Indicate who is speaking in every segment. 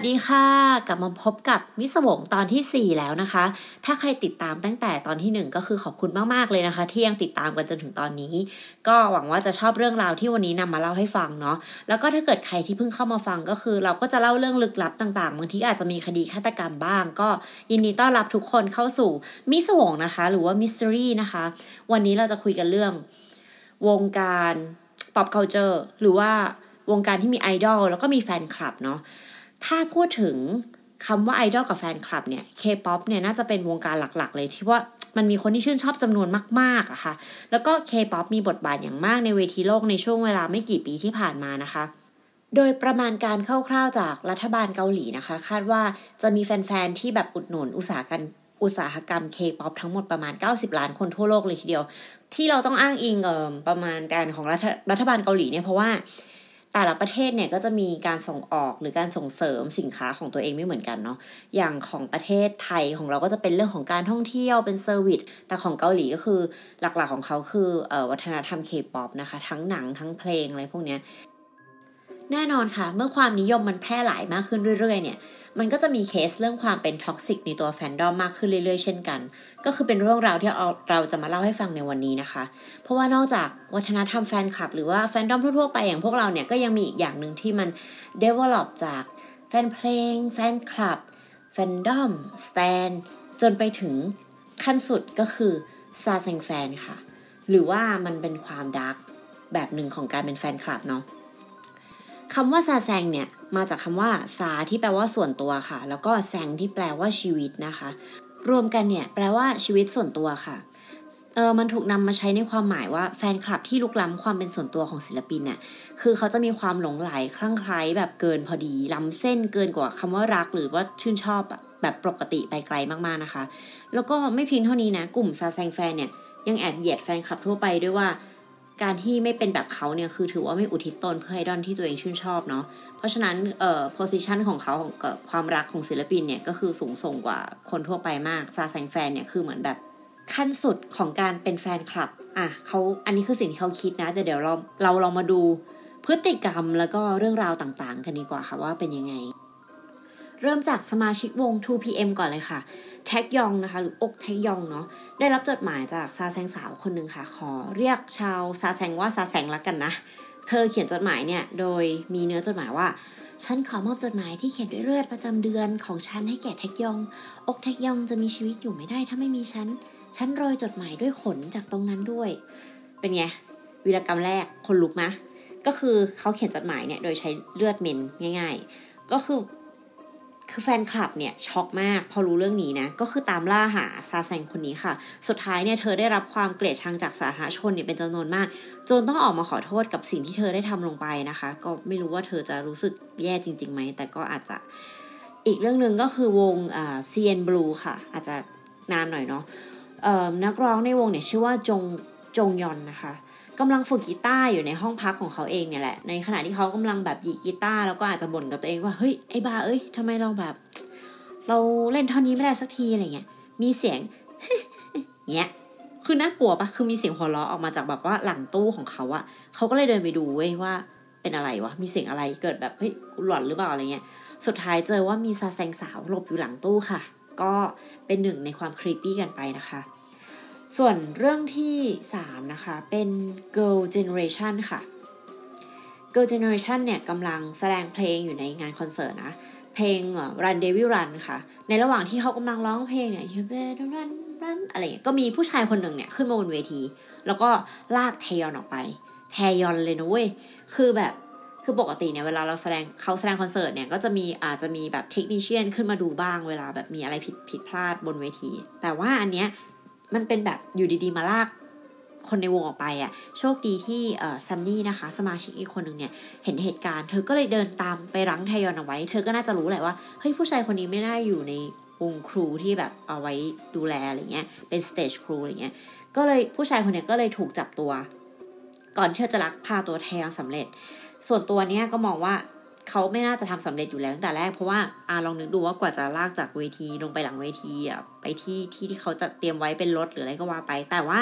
Speaker 1: วัสดีค่ะ กลับมาพบกับมิสวงตอนที่ 4 แล้วนะคะ ถ้าใครติดตามตั้งแต่ตอนที่ 1 ก็คือขอบคุณมาก ๆ เลยนะคะ ที่ยังติดตามกันจนถึงตอนนี้ ก็หวังว่าจะชอบเรื่องราวที่วันนี้นำมาเล่าให้ฟังเนาะแล้วก็ถ้าเกิดใครที่เพิ่งเข้ามาฟังก็คือ เราก็จะเล่าเรื่องลึกลับต่างๆบางทีอาจจะมีคดีฆาตกรรมบ้าง ก็ยินดีต้อนรับทุกคนเข้าสู่มิสวงนะคะ หรือว่ามิส t รีนะคะ วันนี้เราจะคุยกันเรื่อง วงการ pop culture หรือว่าวงการที่มีไอดอลแล้วก็มีแฟนคลับเนาะ ถ้าพูดถึงคำว่าไอดอลกับแฟนคลับเนี่ย K-POP เนี่ยน่าจะเป็นวงการหลักๆ เลยที่ว่ามันมีคนที่ชื่นชอบจำนวนมากๆอะค่ะ แล้วก็ K-POP มีบทบาทอย่างมากในเวทีโลกในช่วงเวลาไม่กี่ปีที่ผ่านมานะคะ โดยประมาณการคร่าวๆจากรัฐบาลเกาหลีนะคะ คาดว่าจะมีแฟนๆ ที่แบบอุดหนุนอุตสาหกรรมอุตสาหกรรม K-POP ทั้งหมดประมาณ 90 ล้านคนทั่วโลกเลยทีเดียว ที่เราต้องอ้างอิงเอ่อประมาณการของรัฐรัฐบาลเกาหลีเนี่ยเพราะว่า แต่ละประเทศเนี่ยก็จะมีการส่งออกหรือการส่งเสริมสินค้าของตัวเองไม่เหมือนกันเนาะอย่างของประเทศไทยของเราก็จะเป็นเรื่องของการท่องเที่ยวเป็น service แต่ของเกาหลีก็คือหลักๆของเขาคือออวัฒนธรรมเคป๊อปนะคะ ทั้งหนังทั้งเพลงอะไรพวกเนี้ยแน่นอนค่ะ เมื่อความนิยมมันแพร่หลายมากขึ้นเรื่อยๆเนี่ย มันก็จะมีเคสเรื่องความเป็น toxic ในตัวแฟนดอมมากขึ้นเรื่อยๆ เช่นกัน ก็คือเป็นเรื่องราวที่เราจะมาเล่าให้ฟังในวันนี้นะคะ เพราะว่านอกจากวัฒนธรรมแฟนคลับ หรือว่าแฟนดอมทั่วๆไปอย่างพวกเราเนี่ยก็ยังมีอีกอย่างหนึ่งที่มัน develop จากแฟนเพลง แฟนคลับ fandom stan จนไปถึงขั้นสุดก็คือซาแซงแฟนค่ะ หรือว่ามันเป็นความ dark แบบหนึ่งของการเป็นแฟนคลับเนาะ คำว่าซาแซงเนี่ยมาจากคำว่าซาที่แปลว่าส่วนตัวค่ะ แล้วก็แซงที่แปลว่าชีวิตนะคะ รวมกันเนี่ยแปลว่าชีวิตส่วนตัวค่ะเออมันถูกนำมาใช้ในความหมายว่าแฟนคลับที่ลุกล้ำความเป็นส่วนตัวของศิลปินเนี่ยคือเขาจะมีความหลงไหลคลั่งไคล้แบบเกินพอดี ล้ำเส้นเกินกว่าคำว่ารักหรือว่าชื่นชอบแบบปกติไปไกลมากๆนะคะ แล้วก็ไม่เพียงเท่านี้นะ กลุ่มซาแซงแฟนเนี่ยยังแอบเหยียดแฟนคลับทั่วไปด้วยว่า การที่ไม่เป็นแบบเขาเนี่ยคือถือว่าไม่อุทิศตนเพื่อไอดอลที่ตัวเองชื่นชอบเนาะเพราะฉะนั้นเอ่อโพสิชันของเขาของความรักของศิลปินเนี่ยก็คือสูงส่งกว่าคนทั่วไปมากซาแซงแฟนเนี่ยคือเหมือนแบบขั้นสุดของการเป็นแฟนคลับอะเขาอันนี้คือสิ่งที่เขาคิดนะแต่เดี๋ยวเราเราลองมาดูพฤติกรรมแล้วก็เรื่องราวต่างๆ กันดีกว่าค่ะว่าเป็นยังไง เริ่มจากสมาชิกวง 2PM ก่อนเลยค่ะ แท็กยองนะคะ หรืออกแท็กยองเนาะได้รับจดหมายจากซาแซงสาวคนหนึ่งค่ะ ขอเรียกชาวซาแซงว่าซาแซงละกันนะ เธอเขียนจดหมายเนี่ยโดยมีเนื้อจดหมายว่าฉันขอมอบจดหมายที่เขียนด้วยเลือดประจำเดือนของฉันให้แก่แท็กยอง อกแท็กยองจะมีชีวิตอยู่ไม่ได้ถ้าไม่มีฉัน ฉันโรยจดหมายด้วยขนจากตรงนั้นด้วย เป็นไงวีรกรรมแรกคนลุกมะ ก็คือเขาเขียนจดหมายเนี่ยโดยใช้เลือดเมนง่าย ๆ ก็คือ คือแฟนคลับเนี่ยช็อกมาก พอรู้เรื่องนี้นะ ก็คือตามล่าหาซาแซงคนนี้ค่ะ สุดท้ายเนี่ยเธอได้รับความเกลียดชังจากสาธารณชนเนี่ยเป็นจำนวนมาก จนต้องออกมาขอโทษกับสิ่งที่เธอได้ทำลงไปนะคะ ก็ไม่รู้ว่าเธอจะรู้สึกแย่จริงๆไหม แต่ก็อาจจะ อีกเรื่องหนึ่งก็คือวงอ่าเซียนบลูค่ะ อาจจะนานหน่อยเนาะนักร้องในวงเนี่ยชื่อว่าจงจงยอนนะคะ กำลังฝึกกีตาร์อยู่ในห้องพักของเขาเองเนี่ยแหละ ในขณะที่เขากำลังแบบดีกีตาร์แล้วก็อาจจะบ่นกับตัวเองว่าเฮ้ยไอ้บาเอ้ยทำไมเราแบบ เราเล่นท่อนนี้ไม่ได้สักทีอะไรเงี้ยมีเสียงเงี้ยคือน่ากลัวปะคือมีเสียงหัวเราะออกมาจากแบบว่าหลังตู้ของเขาอะเขาก็เลยเดินไปดูเว้ยว่าเป็นอะไรวะ มีเสียงอะไรเกิดแบบเฮ้ยหลอนหรือเปล่าอะไรเงี้ย สุดท้ายเจอว่ามีซาแซงสาวหลบอยู่หลังตู้ค่ะ ก็เป็นหนึ่งในความครีปปี้กันไปนะคะ ส่วนเรื่องที่ 3 นะคะ เป็น Girl Generation ค่ะ Girl Generation เนี่ยกำลังแสดงเพลงอยู่ในงานคอนเสิร์ตนะ เพลง Run Devil Run ค่ะ ในระหว่างที่เขากำลังร้องเพลงเนี่ย You better run run อะไรเงี้ยก็มีผู้ชายคนหนึ่งเนี่ย ขึ้นมาบนเวที แล้วก็ลากเทยอนออกไปเทยอนเลยนะเว้ย คือแบบคือปกติเนี่ยเวลาเราแสดงเขาแสดงคอนเสิร์ตเนี่ยก็จะมีอาจจะมีแบบเทคนิชเชียนขึ้นมาดูบ้างเวลาแบบมีอะไรผิดผิดพลาดบนเวที แต่ว่าอันเนี้ย มันเป็นแบบอยู่ดีๆมาลากคนในวงออกไปอะ่ะโชคดีที่ซันนี่นะคะ สมาชิกอีกคนหนึ่งเนี่ยเห็นเหตุการณ์ เธอก็เลยเดินตามไปรั้งแทยอนเอาไว้ เธอก็น่าจะรู้แหละว่าเฮ้ยผู้ชายคนนี้ไม่ได้อยู่ในวง crew ที่แบบเอาไว้ดูแลอะไรเงี้ยเป็น stage crew อะไรเงี้ยก็เลยผู้ชายคนนี้ก็เลยถูกจับตัว ก่อนที่จะลักพาตัวแทยอนสำเร็จ ส่วนตัวเนี้ยก็มองว่า เขาไม่น่าจะทำสำเร็จอยู่แล้วตั้งแต่แรกเพราะว่าอาลองนึกดูว่ากว่าจะลากจากเวทีลงไปหลังเวทีอะไปที่ที่ที่เขาจะเตรียมไว้เป็นรถหรืออะไรก็ว่าไป แต่ว่า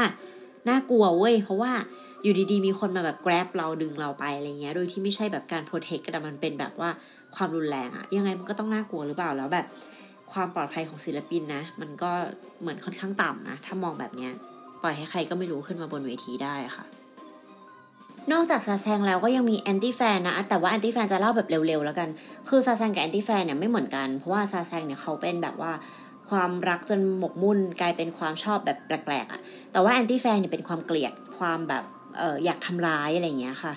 Speaker 1: น่ากลัวเว้ยเพราะว่าอยู่ดีๆมีคนมาแบบ grab เราดึงเราไปอะไรเงี้ย โดยที่ไม่ใช่แบบการ protect แต่มันเป็นแบบว่าความรุนแรงอะยังไงมันก็ต้องน่ากลัวหรือเปล่าแล้วแบบ ความปลอดภัยของศิลปินนะ มันก็เหมือนค่อนข้างต่ำนะ ถ้ามองแบบเนี้ย ปล่อยให้ใครก็ไม่รู้ขึ้นมาบนเวทีได้ค่ะ นอกจากซาแซงแล้วก็ยังมี anti-fan นะ แต่ว่า anti-fan จะเล่าแบบเร็วๆแล้วกัน คือซาแซงกับ anti-fan เนี่ยไม่เหมือนกัน เพราะว่าซาแซงเนี่ยเขาเป็นแบบว่าความรักจนหมกมุ่นกลายเป็นความชอบแบบแปลกๆอะ่ะ แต่ว่า anti-fan เนี่ยเป็นความเกลียดความแบบเอออยากทำร้ายอะไรอย่างเงี้ยค่ะ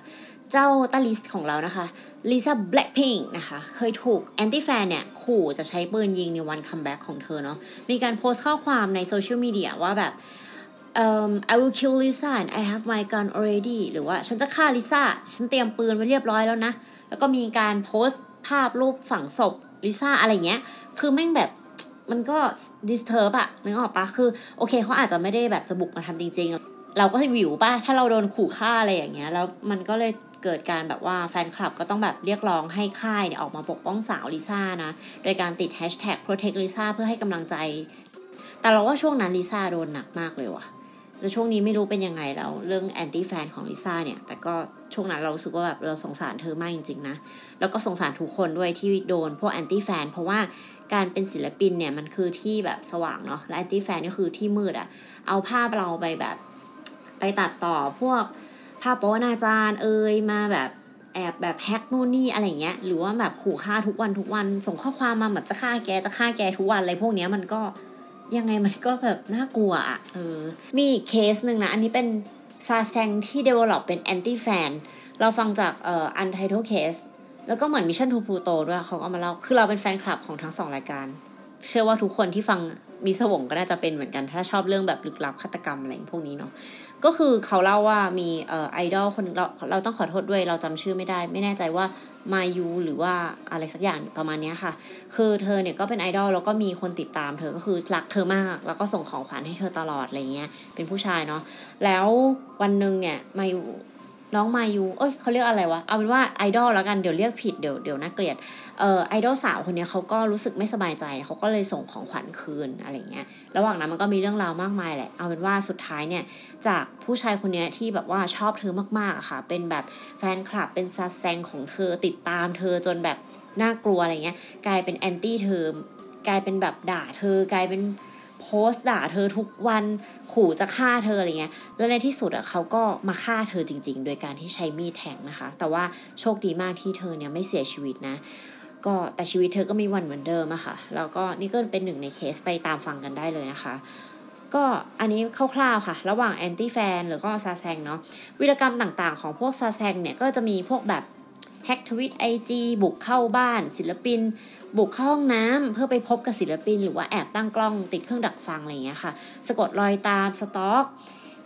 Speaker 1: เจ้าตาลิสของเรานะคะลิซ่าแบล็คพิงนะคะ เคยถูก anti-fan เนี่ยขู่จะใช้ปืนยิงในวัน comeback ของเธอเนาะ มีการโพสต์ข้อความในโซเชียลมีเดียว่าแบบ um, I will kill Lisa and I have my gun already หรือว่าฉันจะฆ่าลิซ่าฉันเตรียมปืนไว้เรียบร้อยแล้วนะ แล้วก็มีการโพสต์ภาพรูปฝังศพลิซ่าอะไรเงี้ย คือแม่งแบบมันก็ disturb อะนึกออกปะคือ โอเคเขาอาจจะไม่ได้แบบจะบุกมาทำจริง ๆ เราก็วิวป่ะ ถ้าเราโดนขู่ฆ่าอะไรอย่างเงี้ย แล้วมันก็เลยเกิดการแบบว่าแฟนคลับก็ต้องแบบเรียกร้องให้ค่ายเนี่ยออกมาปกป้องสาวลิซ่านะ โดยการติดแฮชแท็ก protect Lisa เพื่อให้กำลังใจ แต่เราว่าช่วงนั้นลิซ่าโดนหนักมากเลยว่ะ แล้วช่วงนี้ไม่รู้เป็นยังไงแล้ว เรื่องแอนตี้แฟนของลิซ่าเนี่ย แต่ก็ช่วงนั้นเราสึกว่าแบบเราสงสารเธอมากจริงๆนะ แล้วก็สงสารทุกคนด้วยที่โดนพวกแอนตี้แฟนเพราะว่าการเป็นศิลปินเนี่ยมันคือที่แบบสว่างเนาะและแอนตี้แฟนก็คือที่มืดอะเอาภาพเราไปแบบ ไปตัดต่อพวกภาพโป๊นาจารเอยมาแบบแอบแบบแฮกนู่นนี่อะไรเงี้ย หรือว่าแบบขู่ฆ่าทุกวันทุกวัน ส่งข้อความมาแบบจะฆ่าแกจะฆ่าแกทุกวันอะไรพวกเนี้ยมันก็ ยังไงมันก็แบบน่ากลัวอะเออ มีเคสหนึ่งนะ อันนี้เป็นซาแซงที่ develop เป็น anti fan เราฟังจากเอ่อ untitled case แล้วก็เหมือน Mission to Pluto ด้วยเขาก็มาเล่า คือเราเป็นแฟนคลับของทั้งสองรายการ เชื่อว่าทุกคนที่ฟังมีสวงก็น่าจะเป็นเหมือนกัน ถ้าชอบเรื่องแบบลึกลับฆาตกรรมอะไรพวกนี้เนาะ ก็คือเขาเล่าว่ามีเอ่อไอดอลคนเราเราต้องขอโทษด้วยเราจำชื่อไม่ได้ ไม่แน่ใจว่ามายูหรือว่าอะไรสักอย่างประมาณนี้ค่ะ คือเธอเนี่ยก็เป็นไอดอลแล้วก็มีคนติดตามเธอก็คือรักเธอมาก แล้วก็ส่งของขวัญให้เธอตลอดอะไรเงี้ยเป็นผู้ชายเนาะแล้ววันหนึ่งเนี่ยมายู น้องมายูเอ้ยเขาเรียกอะไรวะ เอาเป็นว่าไอดอลแล้วกัน เดี๋ยวเรียกผิด เดี๋ยวเดี๋ยวน่าเกลียด เอ่อไอดอลสาวคนนี้เขาก็รู้สึกไม่สบายใจ เขาก็เลยส่งของขวัญคืนอะไรเงี้ย ระหว่างนั้นมันก็มีเรื่องราวมากมายแหละ เอาเป็นว่าสุดท้ายเนี่ย จากผู้ชายคนนี้ที่แบบว่าชอบเธอมากๆอะค่ะ เป็นแบบแฟนคลับ เป็นซาแซงของเธอ ติดตามเธอจนแบบน่ากลัวอะไรเงี้ย กลายเป็น anti เธอ กลายเป็นแบบด่าเธอ กลายเป็น สต์ด่าเธอทุกวันขู่จะฆ่าเธออะไรเงี้ยแล้วในที่สุดอะเขาก็มาฆ่าเธอจริง ๆ โดยการที่ใช้มีดแทงนะคะ แต่ว่าโชคดีมากที่เธอเนี่ยไม่เสียชีวิตนะ ก็แต่ชีวิตเธอก็มีวันเหมือนเดิมอะค่ะ แล้วก็นี่ก็เป็นหนึ่งในเคสไปตามฟังกันได้เลยนะคะก็อันนี้คร่าวๆค่ะ ระหว่างแอนตี้แฟนหรือก็ซาแซงเนาะวิรกรรมต่างๆของพวกซาแซงเนี่ยก็จะมีพวกแบบ แฮกทวิตไอจีบุกเข้าบ้าน ศิลปิน บุกเข้าห้องน้ำเพื่อไปพบกับศิลปิน หรือว่าแอบตั้งกล้องติดเครื่องดักฟังอะไรอย่างเงี้ยค่ะ สะกดรอยตามสต็อก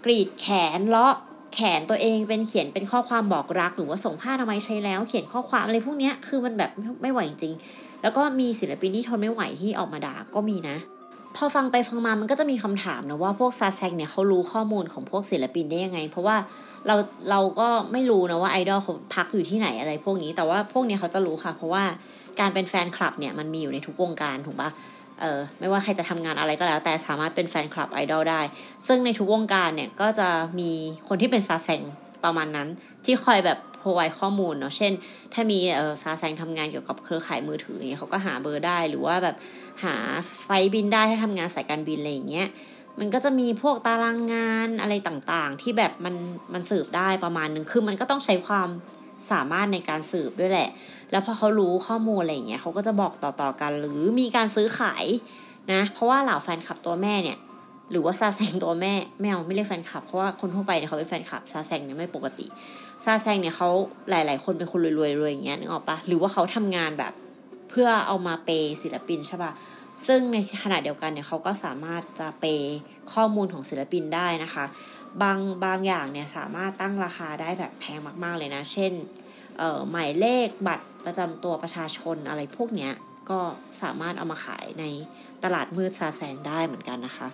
Speaker 1: กรีดแขนเลาะแขนตัวเองเป็นเขียนเป็นข้อความบอกรัก หรือว่าส่งผ้าทำไมใช้แล้ว เขียนข้อความอะไรพวกเนี้ยคือมันแบบไม่ไหวจริง แล้วก็มีศิลปินที่ทนไม่ไหวที่ออกมาด่าก็มีนะ พอฟังไปฟังมามันก็จะมีคำถามนะว่าพวกซาแซงเนี่ยเขารู้ข้อมูลของพวกศิลปินได้ยังไง เพราะว่าเราเราก็ไม่รู้นะว่าไอดอลเขาพักอยู่ที่ไหนอะไรพวกนี้แต่ว่าพวกนี้เขาจะรู้ค่ะ เพราะว่าการเป็นแฟนคลับเนี่ยมันมีอยู่ในทุกวงการถูกปะเออไม่ว่าใครจะทำงานอะไรก็แล้ว แต่สามารถเป็นแฟนคลับไอดอลได้ ซึ่งในทุกวงการเนี่ยก็จะมีคนที่เป็นซาแซงประมาณนั้น ที่คอยแบบ พรไวข้อมูลเนาะเช่น ถ้ามีเออซาแซงทำงานเกี่ยวกับเครือข่ายมือถืออย่างเงี้ยเขาก็หาเบอร์ได้หรือว่าแบบหาไฟบินได้ถ้าทำงานสายการบินอะไรอย่างเงี้ยมันก็จะมีพวกตารางงานอะไรต่างๆ ที่แบบมันมันสืบได้ประมาณนึงคือมันก็ต้องใช้ความสามารถในการสืบด้วยแหละ แล้วพอเขารู้ข้อมูลอะไรอย่างเงี้ยเขาก็จะบอกต่อๆกัน หรือมีการซื้อขายนะ เพราะว่าเหล่าแฟนคลับตัวแม่เนี่ย หรือว่าซาแซงตัวแม่ไม่เอาไม่เรียกแฟนคลับ เพราะว่าคนทั่วไปเนี่ยเขาเป็นแฟนคลับซาแซงเนี่ยไม่ปกติ ซาแซงเนี่ยเขาหลาย ๆ คนเป็นคนรวยๆรวยอย่างเงี้ยนึกออกปะหรือว่าเขาทำงานแบบเพื่อเอามาเปศิลปินใช่ปะซึ่งในขณะเดียวกันเนี่ยเขาก็สามารถจะเปข้อมูลของศิลปินได้นะคะ บางบางอย่างเนี่ยสามารถตั้งราคาได้แบบแพงมากๆเลยนะ เช่นเอ่อหมายเลขบัตรประจำตัวประชาชนอะไรพวกเนี้ยก็สามารถเอามาขายในตลาดมืดซาแซงได้เหมือนกันนะคะ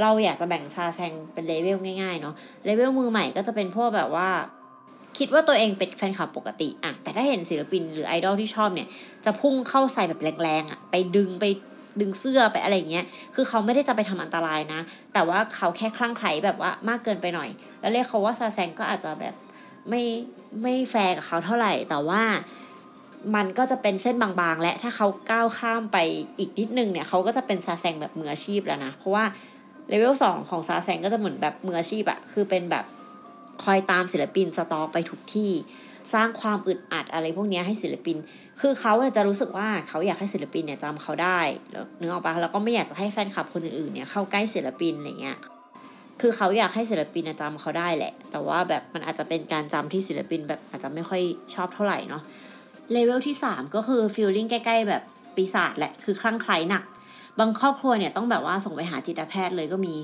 Speaker 1: เราอยากจะแบ่งซาแซงเป็นเลเวลง่ายๆเนาะเลเวลมือใหม่ก็จะเป็นพวกแบบว่า คิดว่าตัวเองเป็นแฟนคลับปกติอะแต่ถ้าเห็นศิลปินหรือไอดอลที่ชอบเนี่ย จะพุ่งเข้าใส่แบบแรงๆอะไปดึงไปดึงเสื้อไปอะไรเงี้ย คือเขาไม่ได้จะไปทำอันตรายนะ แต่ว่าเขาแค่คลั่งไคล้แบบว่ามากเกินไปหน่อย แล้วเรียกเขาว่าซาแซงก็อาจจะแบบไม่ไม่แฟร์กับเขาเท่าไหร่ แต่ว่ามันก็จะเป็นเส้นบางๆ และถ้าเขาก้าวข้ามไปอีกนิดนึงเนี่ยเขาก็จะเป็นซาแซงแบบมืออาชีพแล้วนะ เพราะว่าเลเวลสองของซาแซงก็จะเหมือนแบบมืออาชีพอะคือเป็นแบบ คอยตามศิลปิน stalk ไปทุกที่ สร้างความอึดอัดอะไรพวกนี้ให้ศิลปิน คือเขาจะรู้สึกว่าเขาอยากให้ศิลปินเนี่ยจำเขาได้แล้วนึกออกปะแล้วก็ไม่อยากจะให้แฟนคลับคนอื่นๆเนี่ยเข้าใกล้ศิลปินอะไรเงี้ยคือเขาอยากให้ศิลปินจำเขาได้แหละ แต่ว่าแบบมันอาจจะเป็นการจำที่ศิลปินแบบอาจจะไม่ค่อยชอบเท่าไหร่เนาะเลเวลที่สามก็คือฟีลลิ่งใกล้ๆ แบบปีศาจแหละ คือคลั่งไคล้หนัก บางครอบครัวเนี่ยต้องแบบว่าส่งไปหาจิตแพทย์เลยก็มี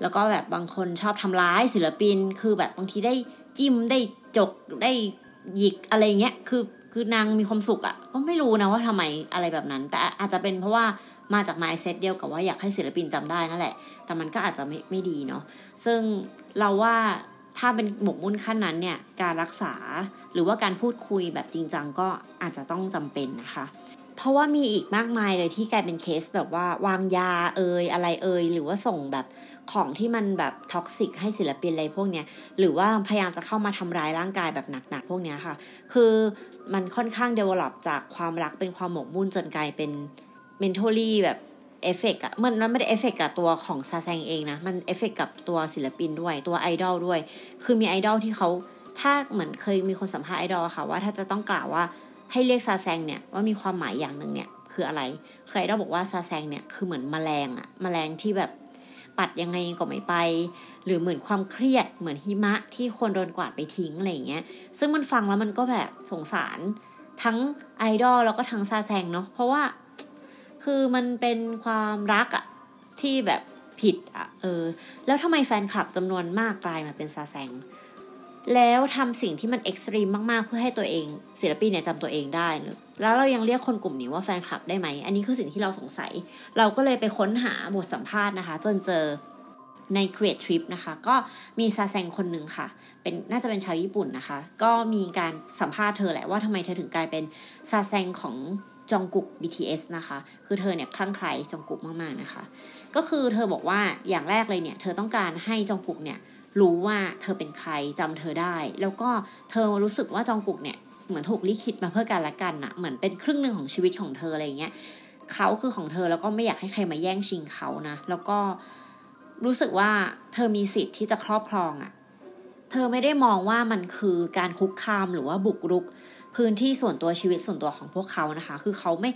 Speaker 1: แล้วก็แบบบางคนชอบทำร้ายศิลปิน คือแบบบางทีได้จิ้มได้จกได้หยิกอะไรเงี้ย คือคือนางมีความสุขอะ่ะ ก็ไม่รู้นะว่าทำไมอะไรแบบนั้น แต่อาจจะเป็นเพราะว่ามาจากไมซ์เซตเดียวกับว่าอยากให้ศิลปินจำได้นั่นแหละ แต่มันก็อาจจะไม่ไม่ดีเนาะ ซึ่งเราว่าถ้าเป็นหมกมุ่นขั้นนั้นเนี่ย การรักษาหรือว่าการพูดคุยแบบจริงจังก็อาจจะต้องจำเป็นนะคะ เพราะว่ามีอีกมากมายเลยที่กลายเป็นเคสแบบว่าวางยาเอ่ยอะไรเอ่ยหรือว่าส่งแบบของที่มันแบบ toxic ให้ศิลปินอะไรพวกเนี้ยหรือว่าพยายามจะเข้ามาทำร้ายร่างกายแบบหนักๆพวกเนี้ยค่ะ คือมันค่อนข้าง develop จากความรักเป็นความหมกมุ่นจนกลายเป็น mentally แบบเอฟเฟกอะมันมันไม่ได้เอฟเฟกกับตัวของซาแซงเองนะ มันเอฟเฟกกับตัวศิลปินด้วย ตัวไอดอลด้วย คือมีไอดอลที่เขาถ้าเหมือนเคยมีคนสัมภาษณ์ไอดอลค่ะว่าถ้าจะต้องกล่าวว่า ให้เรียกซาแซงเนี่ยว่ามีความหมายอย่างหนึ่งเนี่ยคืออะไรเคยไอดอลบอกว่าซาแซงเนี่ยคือเหมือนมแมลงอะมแมลงที่แบบปัดยังไงก็ไม่ไป หรือเหมือนความเครียดเหมือนหิมะที่คนโดนกวาดไปทิ้งอะไรอย่างเงี้ย ซึ่งมันฟังแล้วมันก็แบบสงสารทั้งไอดอลแล้วก็ทั้งซาแซงเนาะเพราะว่า คือมันเป็นความรักอะที่แบบผิดอะเออ แล้วทำไมแฟนคลับจำนวนมากกลายมาเป็นซาแซง แล้วทำสิ่งที่มันเอ็กซ์ตรีมมากๆ เพื่อให้ตัวเอง ศิลปินเนี่ยจำตัวเองได้ แล้วเรายังเรียกคนกลุ่มนี้ว่าแฟนคลับได้ไหม อันนี้คือสิ่งที่เราสงสัย เราก็เลยไปค้นหาบทสัมภาษณ์นะคะ จนเจอใน Create Trip นะคะ ก็มีซาแซงคนหนึ่งค่ะ เป็นน่าจะเป็นชาวญี่ปุ่นนะคะ ก็มีการสัมภาษณ์เธอแหละว่าทำไมเธอถึงกลายเป็นซาแซงของจองกุก BTS นะคะ คือเธอเนี่ยคลั่งไคล้จองกุกมากๆนะคะ ก็คือเธอบอกว่าอย่างแรกเลยเนี่ย เธอต้องการให้จองกุกเนี่ย รู้ว่าเธอเป็นใครจำเธอได้ แล้วก็เธอรู้สึกว่าจองกุกเนี่ยเหมือนถูกลิขิตมาเพื่อการละกันอะเหมือนเป็นครึ่งหนึ่งของชีวิตของเธออะไรเงี้ยเขาคือของเธอแล้วก็ไม่อยากให้ใครมาแย่งชิงเขานะ แล้วก็รู้สึกว่าเธอมีสิทธิ์ที่จะครอบครองอะเธอไม่ได้มองว่ามันคือการคุกคามหรือว่าบุกรุก พื้นที่ส่วนตัวชีวิตส่วนตัวของพวกเขานะคะ คือเขาไม่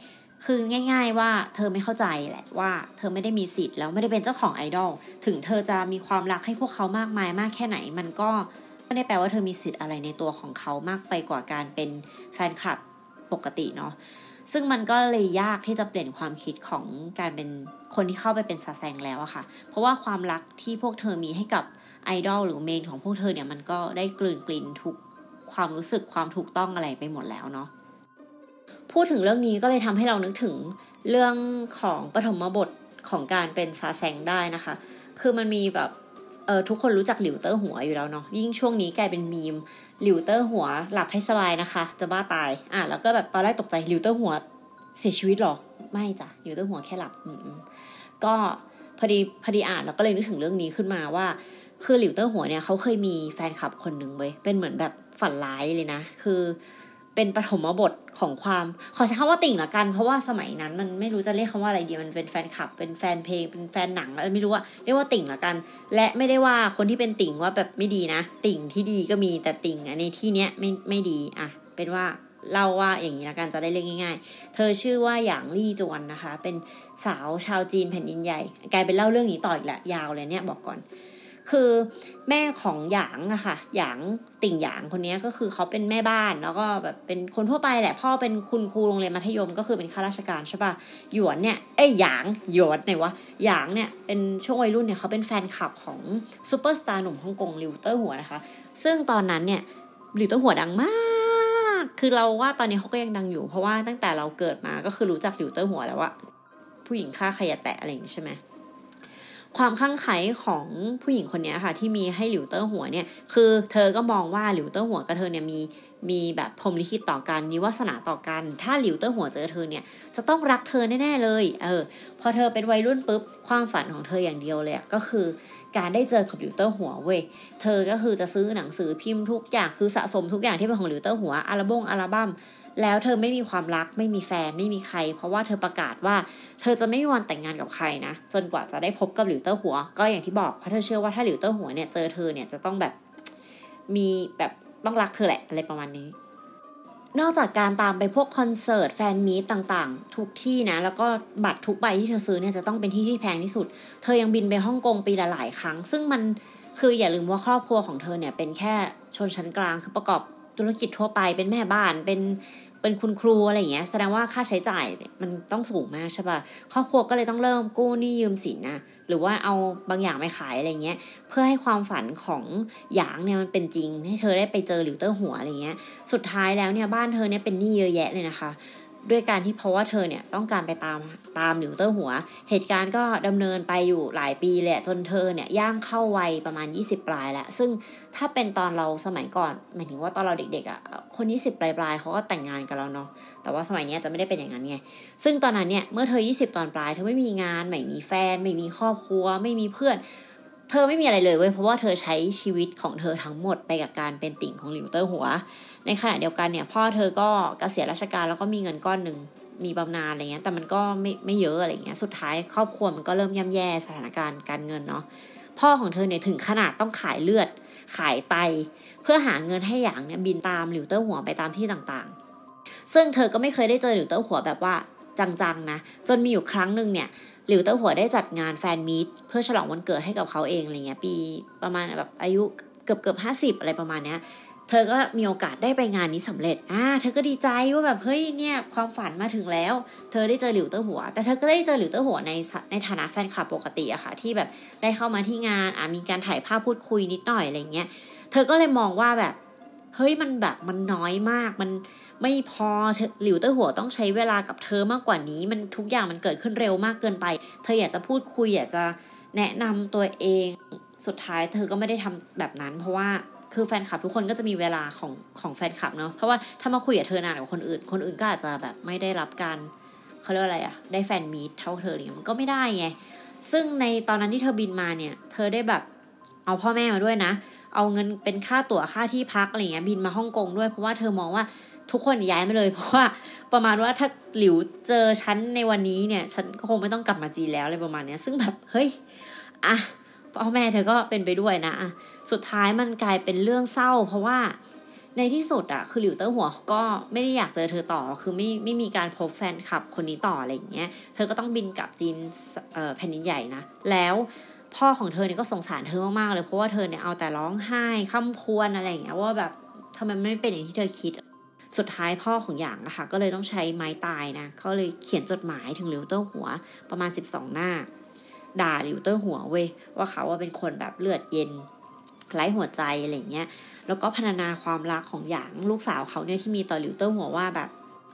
Speaker 1: คือง่าย ๆ ว่าเธอไม่เข้าใจแหละว่าเธอไม่ได้มีสิทธิ์แล้วไม่ได้เป็นเจ้าของไอดอลถึงเธอจะมีความรักให้พวกเขามากมายมากแค่ไหน มันก็ไม่ได้แปลว่าเธอมีสิทธิ์อะไรในตัวของเขามากไปกว่าการเป็นแฟนคลับปกติเนาะซึ่งมันก็เลยยากที่จะเปลี่ยนความคิดของการเป็นคนที่เข้าไปเป็นซาแซงแล้วอะค่ะ เพราะว่าความรักที่พวกเธอมีให้กับไอดอลหรือเมนของพวกเธอเนี่ยมันก็ได้กลืนกลิ่นทุกความรู้สึกความถูกต้องอะไรไปหมดแล้วเนาะ พูดถึงเรื่องนี้ก็เลยทำให้เรานึกถึงเรื่องของปฐมบทของการเป็นซาแซงได้นะคะ คือมันมีแบบเออทุกคนรู้จักหลิวเต๋อหัวอยู่แล้วเนาะยิ่งช่วงนี้กลายเป็นมีมหลิวเต๋อหัวหลับให้สบายนะคะ จะบ้าตายอะแล้วก็แบบตอนแรกตกใจหลิวเต๋อหัวเสียชีวิตหรอ ไม่จ้ะหลิวเต๋อหัวแค่หลับอืมก็พอดีพอดีอ่านแล้วก็เลยนึกถึงเรื่องนี้ขึ้นมาว่า คือหลิวเต๋อหัวเนี่ยเขาเคยมีแฟนคลับคนหนึ่งเว้ยเป็นเหมือนแบบฝันร้ายเลยนะ คือ เป็นปฐมบทของความขอใช้คำว่าติ่งละกัน เพราะว่าสมัยนั้นมันไม่รู้จะเรียกคำว่าอะไรดีมันเป็นแฟนคลับ เป็นแฟนเพลงเป็นแฟนหนังอะไรไม่รู้ว่าเรียกว่าติ่งละกัน และไม่ได้ว่าคนที่เป็นติ่งว่าแบบไม่ดีนะ ติ่งที่ดีก็มีแต่ติ่งในที่เนี้ยไม่ไม่ดีอะเป็นว่าเล่าว่าอย่างนี้ละกันจะได้เรียกง่าย ๆ เธอชื่อว่าหยางลี่จวนนะคะ เป็นสาวชาวจีนแผ่นดินใหญ่ กลายเป็นเล่าเรื่องนี้ต่ออีกละยาวเลยเนี่ยบอกก่อน คือแม่ของหยางอะค่ะหยางติ่งหยางคนนี้ก็คือเขาเป็นแม่บ้านแล้วก็แบบเป็นคนทั่วไปแหละพ่อเป็นคุณครูโรงเรียนมัธยมก็คือเป็นข้าราชการใช่ปะหยวนเนี่ยเอ้ยหยางหยวนไหนวะหยางเนี่ยเป็นช่วงวัยรุ่นเนี่ยเขาเป็นแฟนคลับของซูเปอร์สตาร์หนุ่มฮ่องกงหลิวเต๋อหัวนะคะ ซึ่งตอนนั้นเนี่ยหลิวเต๋อหัวดังมากคือเราว่าตอนนี้เขาก็ยังดังอยู่ เพราะว่าตั้งแต่เราเกิดมาก็คือรู้จักหลิวเต๋อหัวแล้วว่าผู้หญิงฆ่าใครแตะอะไรอย่างนี้ใช่ไหม ความคลั่งไคล้ของผู้หญิงคนนี้ค่ะ ที่มีให้หลิวเต๋อหัวเนี่ย คือเธอก็มองว่าหลิวเต๋อหัวกับเธอเนี่ยมีมีแบบพรหมลิขิตต่อกันมีวาสนาต่อกัน ถ้าหลิวเต๋อหัวเจอเธอเนี่ย จะต้องรักเธอแน่ๆเลย เออ พอเธอเป็นวัยรุ่นปุ๊บ ความฝันของเธออย่างเดียวเลยก็คือการได้เจอกับหลิวเต๋อหัวเว้ย เธอก็คือจะซื้อหนังสือพิมพ์ทุกอย่าง คือสะสมทุกอย่างที่เป็นของหลิวเต๋อหัวอัลบั้มอัลบั้ม แล้วเธอไม่มีความรักไม่มีแฟนไม่มีใคร เพราะว่าเธอประกาศว่า เธอจะไม่มีวันแต่งงานกับใครนะ จนกว่าจะได้พบกับหลิวเตอร์หัว ก็อย่างที่บอกเพราะเธอเชื่อว่าถ้าหลิวเตอร์หัวเนี่ยเจอเธอเนี่ยจะต้องแบบมีแบบต้องรักเธอแหละอะไรประมาณนี้ นอกจากการตามไปพวกคอนเสิร์ตแฟนมีตต่างๆ ทุกที่นะ แล้วก็บัตรทุกใบที่เธอซื้อเนี่ยจะต้องเป็นที่ที่แพงที่สุด เธอยังบินไปฮ่องกงปีละหลายครั้ง ซึ่งมันคืออย่าลืมว่าครอบครัวของเธอเนี่ยเป็นแค่ชนชั้นกลางคือประกอบ ธุรกิจทั่วไปเป็นแม่บ้านเป็นเป็นคุณครูอะไรอย่างเงี้ยแสดงว่าค่าใช้จ่ายมันต้องสูงมากใช่ปะ่ะครอบครัวก็เลยต้องเริ่มกู้หนี้ยืมสินนะหรือว่าเอาบางอย่างไปขายอะไรเงี้ยเพื่อให้ความฝันของหยางเนี่ยมันเป็นจริง ให้เธอได้ไปเจอหลิวเตอร์หัวอะไรเงี้ยสุดท้ายแล้วเนี่ยบ้านเธอเนี่ยเป็นหนี้เยอะแยะเลยนะคะ ด้วยการที่เพราะว่าเธอเนี่ยต้องการไปตามตามหลิวเตอร์หัว เหตุการณ์ก็ดำเนินไปอยู่หลายปีแหละจนเธอเนี่ยย่างเข้าวัยประมาณ 20 ปลายแล้วซึ่งถ้าเป็นตอนเราสมัยก่อนหมายถึงว่าตอนเราเด็กๆอะ่ะคน 20 ปลายปลายเขาก็แต่งงานกันแล้วเนาะแต่ว่าสมัยนี้จะไม่ได้เป็นอย่างนั้นไงซึ่งตอนนั้นเนี่ยเมื่อเธอ 20 ตอนปลายเธอไม่มีงานไม่มีแฟน ไม่มีครอบครัว ไม่มีเพื่อน เธอไม่มีอะไรเลยเว้ยเพราะว่าเธอใช้ชีวิตของเธอทั้งหมดไปกับการเป็นติ่งของหลิวเตอร์หัว ในขณะเดียวกันเนี่ย พ่อเธอก็เกษียณราชการแล้วก็มีเงินก้อนหนึ่งมีบำนาญอะไรเงี้ยแต่มันก็ไม่ไม่เยอะอะไรเงี้ยสุดท้ายครอบครัวมันก็เริ่มย่ำแย่สถานการณ์การเงินเนาะพ่อของเธอเนี่ยถึงขนาดต้องขายเลือด ขายไต เพื่อหาเงินให้หยางเนี่ยบินตามหลิวเต๋อหัวไปตามที่ต่างๆ ซึ่งเธอก็ไม่เคยได้เจอหลิวเต๋อหัวแบบว่าจังๆนะ จนมีอยู่ครั้งหนึ่งเนี่ย หลิวเต๋อหัวได้จัดงาน fan meet เพื่อฉลองวันเกิดให้กับเขาเองอะไรเงี้ยปีประมาณแบบอายุเกือบเกือบห้าสิบอะไรประมาณเนี้ยเธอก็มีโอกาสได้ไปงานนี้สำเร็จ อ่า เธอก็ดีใจว่าแบบเฮ้ยเนี่ยความฝันมาถึงแล้ว เธอได้เจอหลิวเต๋อหัว แต่เธอก็ได้เจอหลิวเต๋อหัวในในฐานะแฟนคลับปกติอะค่ะ ที่แบบได้เข้ามาที่งาน อ่ามีการถ่ายภาพพูดคุยนิดหน่อยอะไรเงี้ย เธอก็เลยมองว่าแบบ เฮ้ยมันแบบมันน้อยมาก มัน ไม่พอหลิวเตอร์หัวต้องใช้เวลากับเธอมากกว่านี้ มันทุกอย่างมันเกิดขึ้นเร็วมากเกินไป เธออยากจะพูดคุยอยากจะแนะนำตัวเองสุดท้ายเธอก็ไม่ได้ทำแบบนั้น เพราะว่าคือแฟนคลับทุกคนก็จะมีเวลาของของแฟนคลับเนาะเพราะว่าถ้ามาคุยกับเธอนานกว่าคนอื่น คนอื่นก็อาจจะแบบไม่ได้รับการเขาเรียกอะไรอะได้แฟนมีทเท่าเธอเลยมันก็ไม่ได้ไงซึ่งในตอนนั้นที่เธอบินมาเนี่ย เธอได้แบบเอาพ่อแม่มาด้วยนะ เอาเงินเป็นค่าตั๋วค่าที่พักอะไรเงี้ยบินมาฮ่องกงด้วยเพราะว่าเธอมองว่า ทุกคนย้ายมาเลย เพราะว่าประมาณว่าถ้าหลิวเจอฉันในวันนี้เนี่ย ฉันก็คงไม่ต้องกลับมาจีนแล้วอะไรประมาณเนี้ย ซึ่งแบบเฮ้ยอะพ่อแม่เธอก็เป็นไปด้วยนะอะสุดท้ายมันกลายเป็นเรื่องเศร้า เพราะว่าในที่สุดอะคือหลิวเตอร์หัวก็ไม่ได้อยากเจอเธอต่อ คือไม่ไม่มีการพบแฟนคลับคนนี้ต่ออะไรอย่างเงี้ย เธอก็ต้องบินกลับจีนแผ่นดินใหญ่นะ แล้วพ่อของเธอเนี่ยก็สงสารเธอมากๆเลย เพราะว่าเธอเนี่ยเอาแต่ร้องไห้ค้ำควรอะไรอย่างเงี้ยว่าแบบทำไมไม่เป็นอย่างที่เธอคิด สุดท้ายพ่อของหยางอะค่ะก็เลยต้องใช้ไม้ตายนะเขาเลยเขียนจดหมายถึงหลิวเตอร์หัวประมาณ 12 หน้า ด่าลิวเตอร์หัวเว้ยว่าเขาว่าเป็นคนแบบเลือดเย็นไร้หัวใจอะไรเงี้ยแล้วก็พรรณนาความรักของหยางลูกสาวเขาเนี่ยที่มีต่อลิวเตอร์หัวว่าแบบ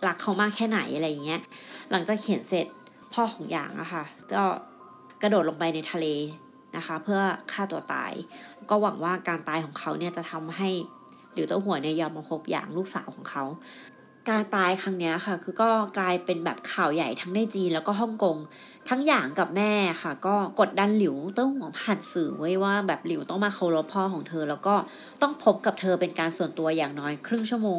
Speaker 1: รักเขามากแค่ไหนอะไรเงี้ยหลังจากเขียนเสร็จพ่อของหยางอะค่ะก็กระโดดลงไปในทะเลนะคะ เพื่อฆ่าตัวตาย ก็หวังว่าการตายของเขาเนี่ยจะทำให้ หลิวเตอร์หัวเนี่ยยอมมาพบหยางลูกสาวของเขา การตายครั้งนี้ค่ะ คือก็กลายเป็นแบบข่าวใหญ่ทั้งในจีนแล้วก็ฮ่องกง ทั้งหยางกับแม่ค่ะ ก็กดดันหลิวเต้าหัวผ่านสื่อไว้ว่าแบบหลิวต้องมาเคารพพ่อของเธอ แล้วก็ต้องพบกับเธอเป็นการส่วนตัวอย่างน้อยครึ่งชั่วโมง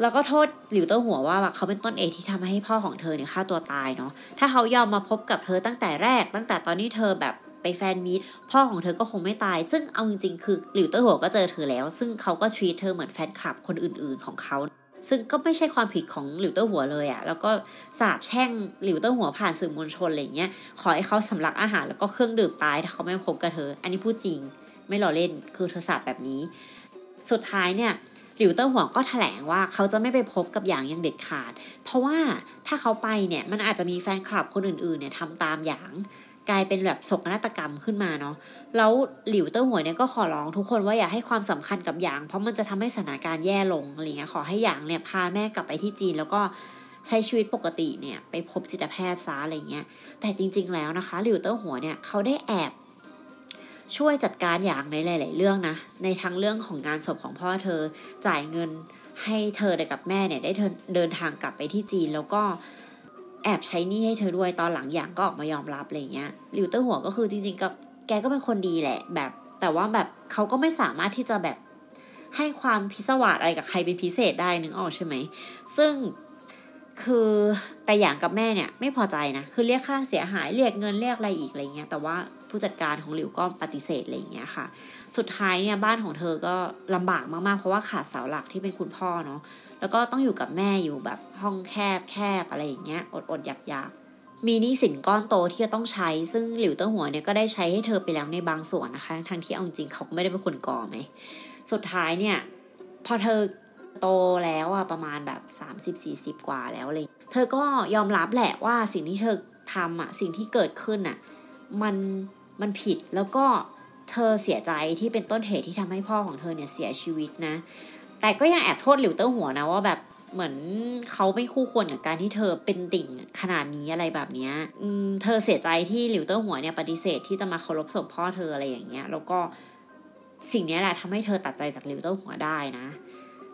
Speaker 1: แล้วก็โทษหลิวเต้าหัวว่าเขาเป็นต้นเอที่ทำให้พ่อของเธอเนี่ยฆ่าตัวตายเนาะถ้าเขายอมมาพบกับเธอตั้งแต่แรก ตั้งแต่ตอนนี้เธอแบบ ไปแฟนมีตพ่อของเธอก็คงไม่ตาย ซึ่งเอาจริงๆ คือหลิวเต้หัวก็เจอเธอแล้ว ซึ่งเขาก็ชีตเธอเหมือนแฟนคลับคนอื่นๆของเขา ซึ่งก็ไม่ใช่ความผิดของหลิวเต้หัวเลยอะแล้วก็สาบแช่งหลิวเต้หัวผ่านสื่อมวลชนอะไรเงี้ยขอให้เขาสำลักอาหารแล้วก็เครื่องดื่มตายถ้าเขาไม่พบกับเธอ อันนี้พูดจริง ไม่หล่อเล่นคือเธอสาบแบบนี้ สุดท้ายเนี่ยหลิวเต้าหัวก็แถลงว่าเขาจะไม่ไปพบกับอย่างยังเด็ดขาด เพราะว่าถ้าเขาไปเนี่ยมันอาจจะมีแฟนคลับคนอื่นๆเนี่ยทำตามอย่าง กลายเป็นแบบโศกนาฏกรรมขึ้นมาเนาะแล้วหลิวเต้าหวยเนี่ยก็ขอร้องทุกคนว่าอย่าให้ความสำคัญกับหยาง เพราะมันจะทำให้สถานการณ์แย่ลงอะไรเงี้ยขอให้หยางเนี่ยพาแม่กลับไปที่จีน แล้วก็ใช้ชีวิตปกติเนี่ยไปพบจิตแพทย์ซะอะไรเงี้ยแต่จริง ๆ แล้วนะคะหลิวเต้าหัวเนี่ยเขาได้แอบช่วยจัดการอย่างในหลาย ๆ เรื่องนะ ในทั้งเรื่องของงานศพของพ่อเธอจ่ายเงินให้เธอกับแม่เนี่ยได้เดินทางกลับไปที่จีน แล้วก็ แอบใช้หนี้ให้เธอด้วยตอนหลังอย่างก็ออกมายอมรับอะไรเงี้ยหลิวเตอร์หัวก็คือจริงๆกับแกก็เป็นคนดีแหละ แบบ แต่ว่าแบบเขาก็ไม่สามารถที่จะแบบให้ความพิศวาสอะไรกับใครเป็นพิเศษได้นึกออกใช่ไหม ซึ่งคือแต่อย่างกับแม่เนี่ย ไม่พอใจนะ คือเรียกค่าเสียหายเรียกเงินเรียกอะไรอีกอะไรเงี้ย แต่ว่าผู้จัดการของหลิวก็ปฏิเสธอะไรอย่างเงี้ยค่ะ สุดท้ายเนี่ยบ้านของเธอก็ลำบากมากๆ เพราะว่าขาดเสาหลักที่เป็นคุณพ่อเนาะแล้วก็ต้องอยู่กับแม่อยู่แบบห้องแคบแคบอะไรอย่างเงี้ยอดอดอยากอยากมีหนี้สินก้อนโตที่จะต้องใช้ ซึ่งหลิวเต้าหัวเนี่ยก็ได้ใช้ให้เธอไปแล้วในบางส่วนนะคะ ทั้งที่เอาจริงเขาก็ไม่ได้เป็นคนก่อไหมสุดท้ายเนี่ย พอเธอโตแล้วอะประมาณแบบสามสิบสี่สิบกว่าแล้วเลย เธอก็ยอมรับแหละว่าสิ่งที่เธอทำอะสิ่งที่เกิดขึ้นอะ มันมันผิดแล้วก็เธอเสียใจที่เป็นต้นเหตุที่ทำให้พ่อของเธอเนี่ยเสียชีวิตนะ แต่ก็ยังแอบโทษหลิวเต้าหัวนะว่าแบบเหมือนเขาไม่คู่ควรกับการที่เธอเป็นติ่งขนาดนี้อะไรแบบนี้อืมเธอเสียใจที่หลิวเต้าหัวเนี่ยปฏิเสธที่จะมาเคารพศพพ่อเธออะไรอย่างเงี้ย แล้วก็สิ่งนี้แหละทำให้เธอตัดใจจากหลิวเต้าหัวได้นะ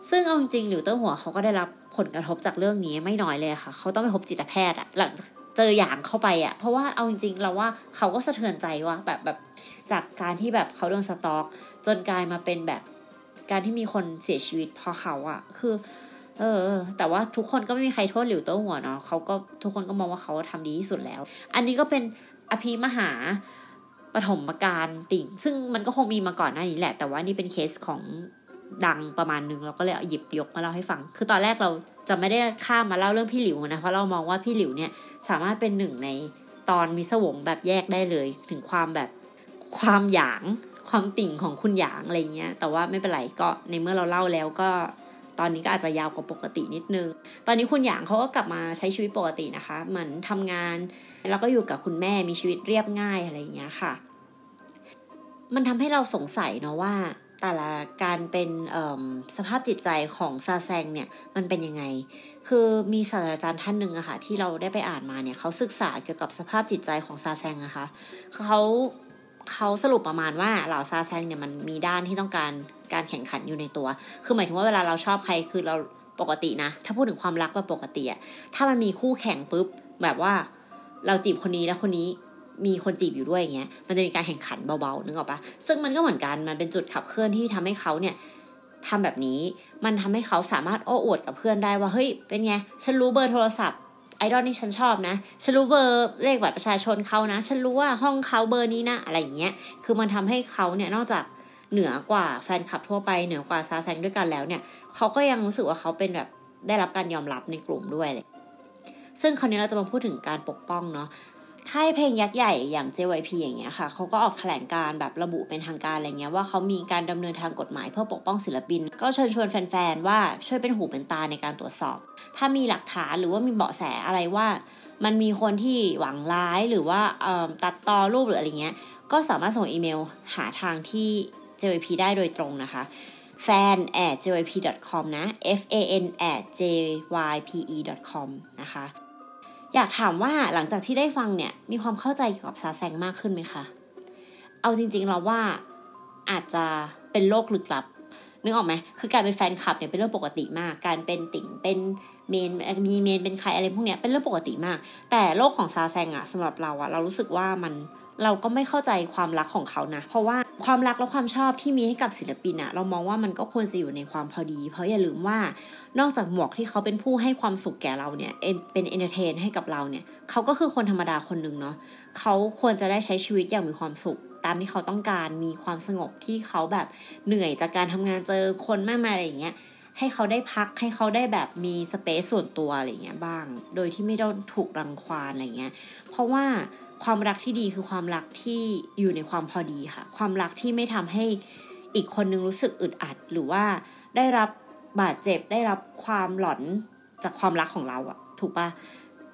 Speaker 1: ซึ่งเอาจริงๆหลิวเต้าหัวเขาก็ได้รับผลกระทบจากเรื่องนี้ไม่น้อยเลยค่ะ เขาต้องไปพบจิตแพทย์อะหลัง เจออย่างเข้าไปอะเพราะว่าเอาจริงๆเราว่าเขาก็สะเทือนใจว่าแบบแบบจากการที่แบบเขาโดนสต็อก จนกลายมาเป็นแบบการที่มีคนเสียชีวิตเพราะเขาอะคือ เออ แต่ว่าทุกคนก็ไม่มีใครโทษหลิวโต้หัวเนาะเขาก็ทุกคนก็มองว่าเขาทำดีที่สุดแล้ว อันนี้ก็เป็นอภิมหาปฐมการติ่ง ซึ่งมันก็คงมีมาก่อนหน้านี้แหละ แต่ว่านี่เป็นเคสของ ดังประมาณนึงเราก็เลยหยิบยกมาเล่าให้ฟัง คือตอนแรกเราจะไม่ได้ข้ามมาเล่าเรื่องพี่หลิวนะเพราะเรามองว่าพี่หลิวเนี่ยสามารถเป็นหนึ่งในตอนมิสวงแบบแยกได้เลย ถึงความแบบความหยางความติ่งของคุณหยางอะไรเงี้ยแต่ว่าไม่เป็นไรก็ในเมื่อเราเล่าแล้วก็ตอนนี้ก็อาจจะยาวกว่าปกตินิดนึง ตอนนี้คุณหยางเขาก็กลับมาใช้ชีวิตปกตินะคะ เหมือนทำงาน แล้วก็อยู่กับคุณแม่มีชีวิตเรียบง่ายอะไรอย่างเงี้ยค่ะ มันทำให้เราสงสัยเนาะว่า แต่ละการเป็นสภาพจิตใจของซาแซงเนี่ยมันเป็นยังไง คือมีศาสตราจารย์ท่านหนึ่งอะคะ่ะที่เราได้ไปอ่านมาเนี่ยเขาศึกษาเกี่ยวกับสภาพจิตใจของซาแซงนะคะเขาเขาสรุปประมาณว่าเหล่าซาแซงเนี่ยมันมีด้านที่ต้องการการแข่งขันอยู่ในตัว คือหมายถึงว่าเวลาเราชอบใครคือเราปกตินะ ถ้าพูดถึงความรักแบบปกติอะถ้ามันมีคู่แข่งปุ๊บแบบว่าเราจีบคนนี้แล้วคนนี้ มีคนจีบอยู่ด้วยอย่างเงี้ยมันจะมีการแข่งขันเบาๆนึกออกปะซึ่งมันก็เหมือนกันมันเป็นจุดขับเคลื่อนที่ทำให้เขาเนี่ยทำแบบนี้มันทำให้เขาสามารถโอ้อวดกับเพื่อนได้ว่าเฮ้ยเป็นไงฉันรู้เบอร์โทรศัพท์ไอดอลนี่ฉันชอบนะฉันรู้เบอร์เลขบัตรประชาชนเขานะ ฉันรู้ว่าห้องเขาเบอร์นี้นะอะไรอย่างเงี้ย คือมันทำให้เขาเนี่ยนอกจากเหนือกว่าแฟนคลับทั่วไปเหนือกว่าซาแซงด้วยกันแล้วเนี่ยเขาก็ยังรู้สึกว่าเขาเป็นแบบได้รับการยอมรับในกลุ่มด้วยเลยซึ่งคราวนี้เราจะมาพูดถึงการปกป้องเนาะ ค่ายเพลงยักษ์ใหญ่อย่าง JYP อย่างเงี้ยค่ะเขาก็ออกแถลงการแบบระบุเป็นทางการอะไรเงี้ยว่าเขามีการดำเนินทางกฎหมายเพื่อปกป้องศิลปิน ก็เชิญชวนแฟนๆว่าช่วยเป็นหูเป็นตาในการตรวจสอบ ถ้ามีหลักฐานหรือว่ามีเบาะแสอะไรว่า มันมีคนที่หวังร้ายหรือว่าตัดต่อรูปหรืออะไรเงี้ยก็สามารถส่งอีเมลหาทางที่ JYP ได้โดยตรงนะคะ fan at jyp.com นะ f a n at jype.com นะคะ อยากถามว่าหลังจากที่ได้ฟังเนี่ย มีความเข้าใจเกี่ยวกับซาแซงมากขึ้นไหมคะ เอาจริงๆเราว่าอาจจะเป็นโรคลึกลับนึกออกไหมคือการเป็นแฟนคลับเนี่ยเป็นเรื่องปกติมาก การเป็นติ่งเป็นเมนมีเมนเป็นใครอะไรพวกเนี้ยเป็นเรื่องปกติมาก แต่โรคของซาแซงอะสำหรับเราอะเรารู้สึกว่ามัน เราก็ไม่เข้าใจความรักของเขานะ เพราะว่าความรักและความชอบที่มีให้กับศิลปินอะเรามองว่ามันก็ควรจะอยู่ในความพอดี เพราะอย่าลืมว่านอกจากหมวกที่เขาเป็นผู้ให้ความสุขแก่เราเนี่ยเป็น entertain ให้กับเราเนี่ยเขาก็คือคนธรรมดาคนหนึ่งเนาะเขาควรจะได้ใช้ชีวิตอย่างมีความสุข ตามที่เขาต้องการมีความสงบที่เขาแบบเหนื่อยจากการทำงานเจอคนมากมายอะไรอย่างเงี้ยให้เขาได้พักให้เขาได้แบบมี space ส่วนตัวอะไรเงี้ยบ้าง โดยที่ไม่ต้องถูกรังควานอะไรเงี้ย เพราะว่า ความรักที่ดีคือความรักที่อยู่ในความพอดีค่ะ ความรักที่ไม่ทำให้อีกคนนึงรู้สึกอึดอัด หรือว่าได้รับบาดเจ็บได้รับความหลอนจากความรักของเราอะถูกปะ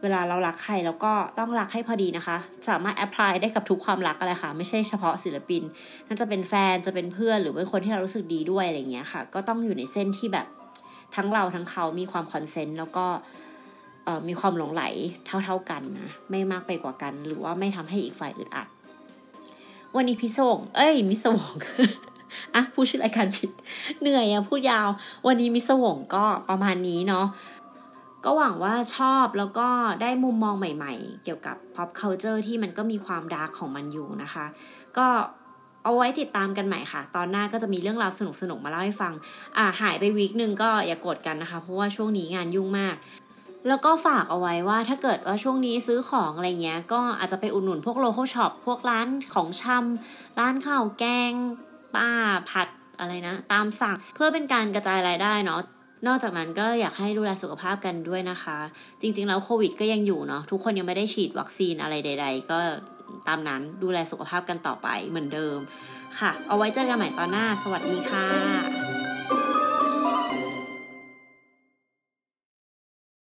Speaker 1: เวลาเรารักใครแล้วก็ต้องรักให้พอดีนะคะ สามารถแอพพลายได้กับทุกความรักอะไรค่ะ ไม่ใช่เฉพาะศิลปินนั่นจะเป็นแฟนจะเป็นเพื่อนหรือเป็นคนที่เรารู้สึกดีด้วยอะไรเงี้ยค่ะ ก็ต้องอยู่ในเส้นที่แบบทั้งเราทั้งเขามีความ consent แล้วก็ มีความหลงใหลเท่าๆกันนะ ไม่มากไปกว่ากัน หรือว่าไม่ทำให้อีกฝ่ายอึดอัด วันนี้พิศวงเอ้ย มิสวงอะพูดชื่อรายการผิดเหนื่อยอะพูดยาว วันนี้มิสวงก็ประมาณนี้เนาะก็หวังว่าชอบแล้วก็ได้มุมมองใหม่ๆ เกี่ยวกับ pop culture ที่มันก็มีความ dark ของมันอยู่นะคะ ก็เอาไว้ติดตามกันใหม่ค่ะ ตอนหน้าก็จะมีเรื่องราวสนุกๆ มาเล่าให้ฟัง อ่าหายไป week หนึ่งก็อย่าโกรธกันนะคะ เพราะว่าช่วงนี้งานยุ่งมาก แล้วก็ฝากเอาไว้ว่าถ้าเกิดว่าช่วงนี้ซื้อของอะไรเงี้ย ก็อาจจะไปอุดหนุนพวก local shop พวกร้านของชำร้านข้าวแกง ป้าผัดอะไรนะ ตามสั่งเพื่อเป็นการกระจายรายได้เนาะนอกจากนั้นก็อยากให้ดูแลสุขภาพกันด้วยนะคะ จริงๆแล้วโควิดก็ยังอยู่เนาะทุกคนยังไม่ได้ฉีดวัคซีนอะไรใด ๆ ก็ตามนั้นดูแลสุขภาพกันต่อไปเหมือนเดิมค่ะ เอาไว้เจอกันใหม่ตอนหน้า สวัสดีค่ะ